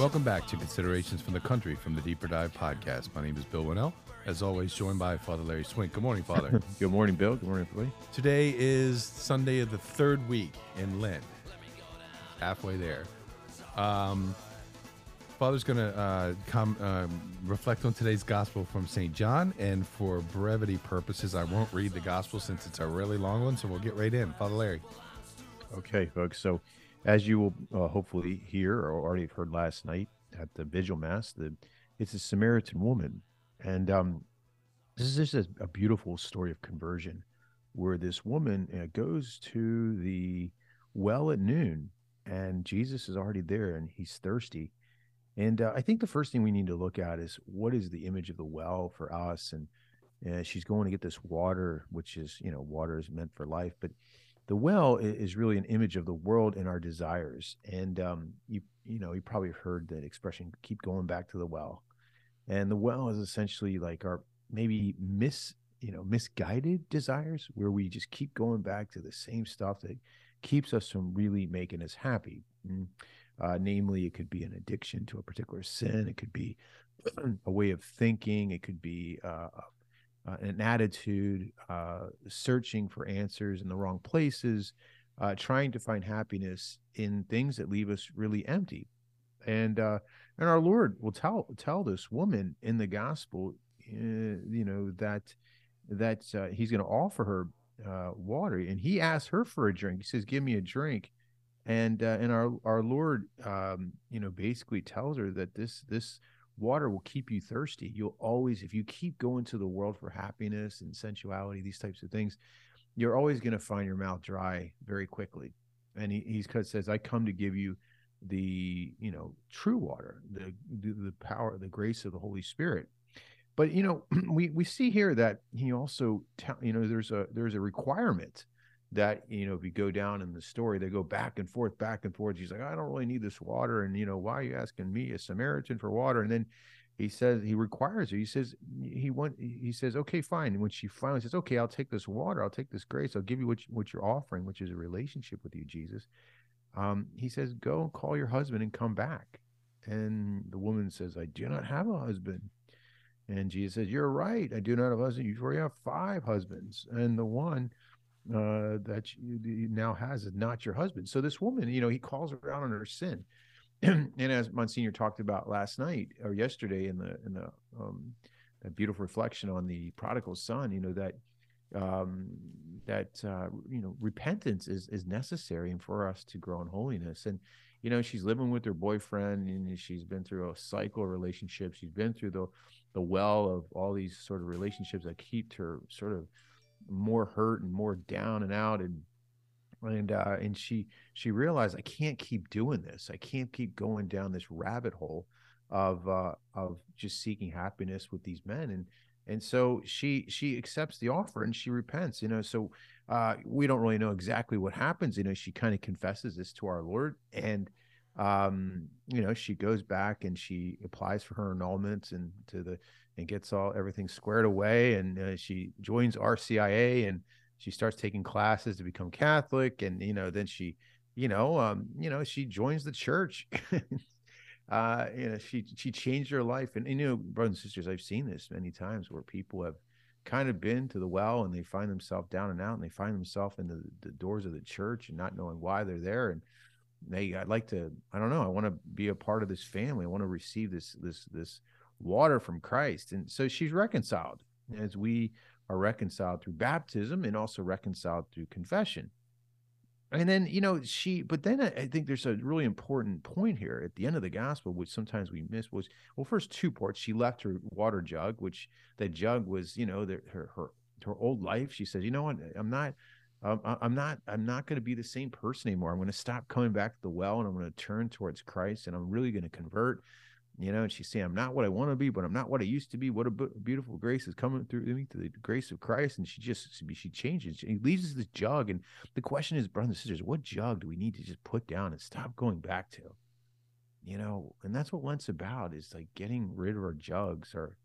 Welcome back to Considerations from the Country from the Deeper Dive podcast. My name is Bill Wannall. As always, joined by Father Larry Swink. Good morning, Father. Good morning, Bill. Good morning, everybody. Today is Sunday of the third week in Lent. Halfway there. Um, Father's going to uh, come um, reflect on today's gospel from St. John, and for brevity purposes, I won't read the gospel since it's a really long one. So we'll get right in. Father Larry. Okay, folks. So, as you will uh, hopefully hear or already have heard last night at the Vigil Mass, the it's a Samaritan woman, and um, this is just a, a beautiful story of conversion, where this woman uh, goes to the well at noon, and Jesus is already there, and he's thirsty, and uh, I think the first thing we need to look at is what is the image of the well for us, and uh, she's going to get this water, which is you know water is meant for life, but the well is really an image of the world and our desires. And um, you you know you probably heard that expression, keep going back to the well. And the well is essentially like our maybe mis you know misguided desires, where we just keep going back to the same stuff that keeps us from really making us happy. Mm. Uh, namely, it could be an addiction to a particular sin. It could be a way of thinking. It could be uh, uh, an attitude, uh, searching for answers in the wrong places, uh, trying to find happiness in things that leave us really empty. And uh, and our Lord will tell tell this woman in the gospel, uh, you know that that uh, He's going to offer her water, and He asks her for a drink. He says, "Give me a drink." And and our our Lord, um, you know, basically tells her that this this water will keep you thirsty. You'll always, if you keep going to the world for happiness and sensuality, these types of things, you're always going to find your mouth dry very quickly. And he he's says, I come to give you the you know true water, the the power, the grace of the Holy Spirit. But you know, we we see here that he also you know there's a there's a requirement that you know if you go down in the story they go back and forth back and forth. He's like i don't really need this water and you know why are you asking me a samaritan for water? And then he says he requires her he says he want he says okay fine. And when she finally says okay i'll take this water i'll take this grace i'll give you what, what you're offering which is a relationship with you jesus um, he says go and call your husband and come back. And the woman says i do not have a husband. And jesus says you're right i do not have a husband. You already have five husbands. And the one uh, that you now has is not your husband. So this woman, you know, he calls her out on her sin. and as Monsignor talked about last night or yesterday in the in the um, that beautiful reflection on the prodigal son, you know that um, that uh, you know repentance is is necessary and for us to grow in holiness. And you know she's living with her boyfriend and she's been through a cycle of relationships. She's been through the the well of all these sort of relationships that keep her sort of more hurt and more down and out and and uh, and she she realized I can't keep doing this. I can't keep going down this rabbit hole of uh, of just seeking happiness with these men and and so she she accepts the offer and she repents. You know, so uh, we don't really know exactly what happens. You know, she kind of confesses this to our Lord and um you know she goes back and she applies for her annulment and to the and gets all everything squared away and uh, she joins RCIA and she starts taking classes to become Catholic and you know then she you know um you know she joins the church. Uh you know she she changed her life. And, and you know brothers and sisters I've seen this many times where people have kind of been to the well and they find themselves down and out and they find themselves in the, the doors of the church and not knowing why they're there. And they I'd like to I don't know I want to be a part of this family I want to receive this this this water from Christ. And so she's reconciled as we are reconciled through baptism and also reconciled through confession. And then, you know, she, but then I, think there's a really important point here at the end of the gospel, which sometimes we miss was, well, first two parts, she left her water jug, which that jug was, you know, the, her, her, her old life. She says, you know what, I'm not, um, I'm not, I'm not going to be the same person anymore. I'm going to stop coming back to the well and I'm going to turn towards Christ and I'm really going to convert you know, and she's saying, I'm not what I want to be, but I'm not what I used to be. What a beautiful grace is coming through me to the grace of Christ. And she just, she changes. She leaves this jug. And the question is, brothers and sisters, what jug do we need to just put down and stop going back to? You know, and that's what Lent's about is like getting rid of our jugs or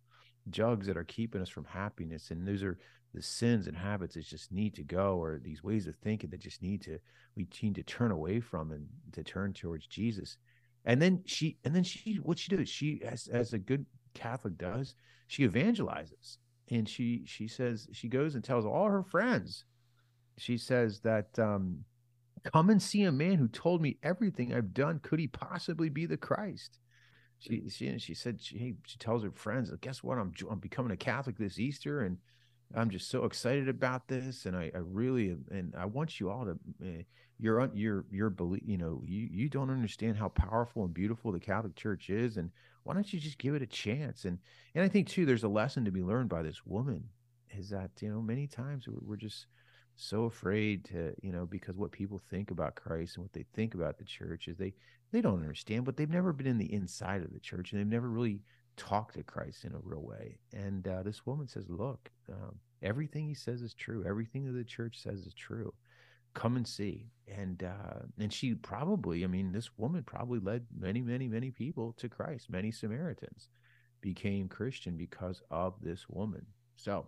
jugs that are keeping us from happiness. And those are the sins and habits that just need to go, or these ways of thinking that just need to, we need to turn away from and to turn towards Jesus And then she, and then she, what she does, she, as as a good Catholic does, she evangelizes, and she she says she goes and tells all her friends. She says that um, come and see a man who told me everything I've done. Could he possibly be the Christ? She she she said she she tells her friends, guess what? I'm I'm becoming a Catholic this Easter, and I'm just so excited about this, and I, I really and I want you all to uh, you're you're you're believe you know you you don't understand how powerful and beautiful the Catholic Church is, and why don't you just give it a chance? And and I think too, there's a lesson to be learned by this woman is that you know many times we're, we're just so afraid to you know because what people think about Christ and what they think about the church is they they don't understand, but they've never been in the inside of the church and they've never really talked to Christ in a real way. And uh, this woman says, Look, um, everything he says is true. Everything that the church says is true. Come and see. And uh, and she probably, I mean, this woman probably led many, many, many people to Christ. Many Samaritans became Christian because of this woman. So,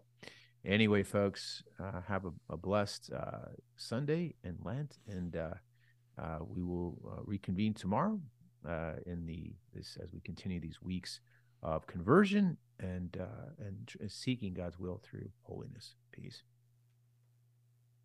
anyway, folks, uh, have a, a blessed uh, Sunday and Lent, and uh, uh, we will reconvene tomorrow in the this as we continue these weeks of conversion and uh, and seeking God's will through holiness. Peace.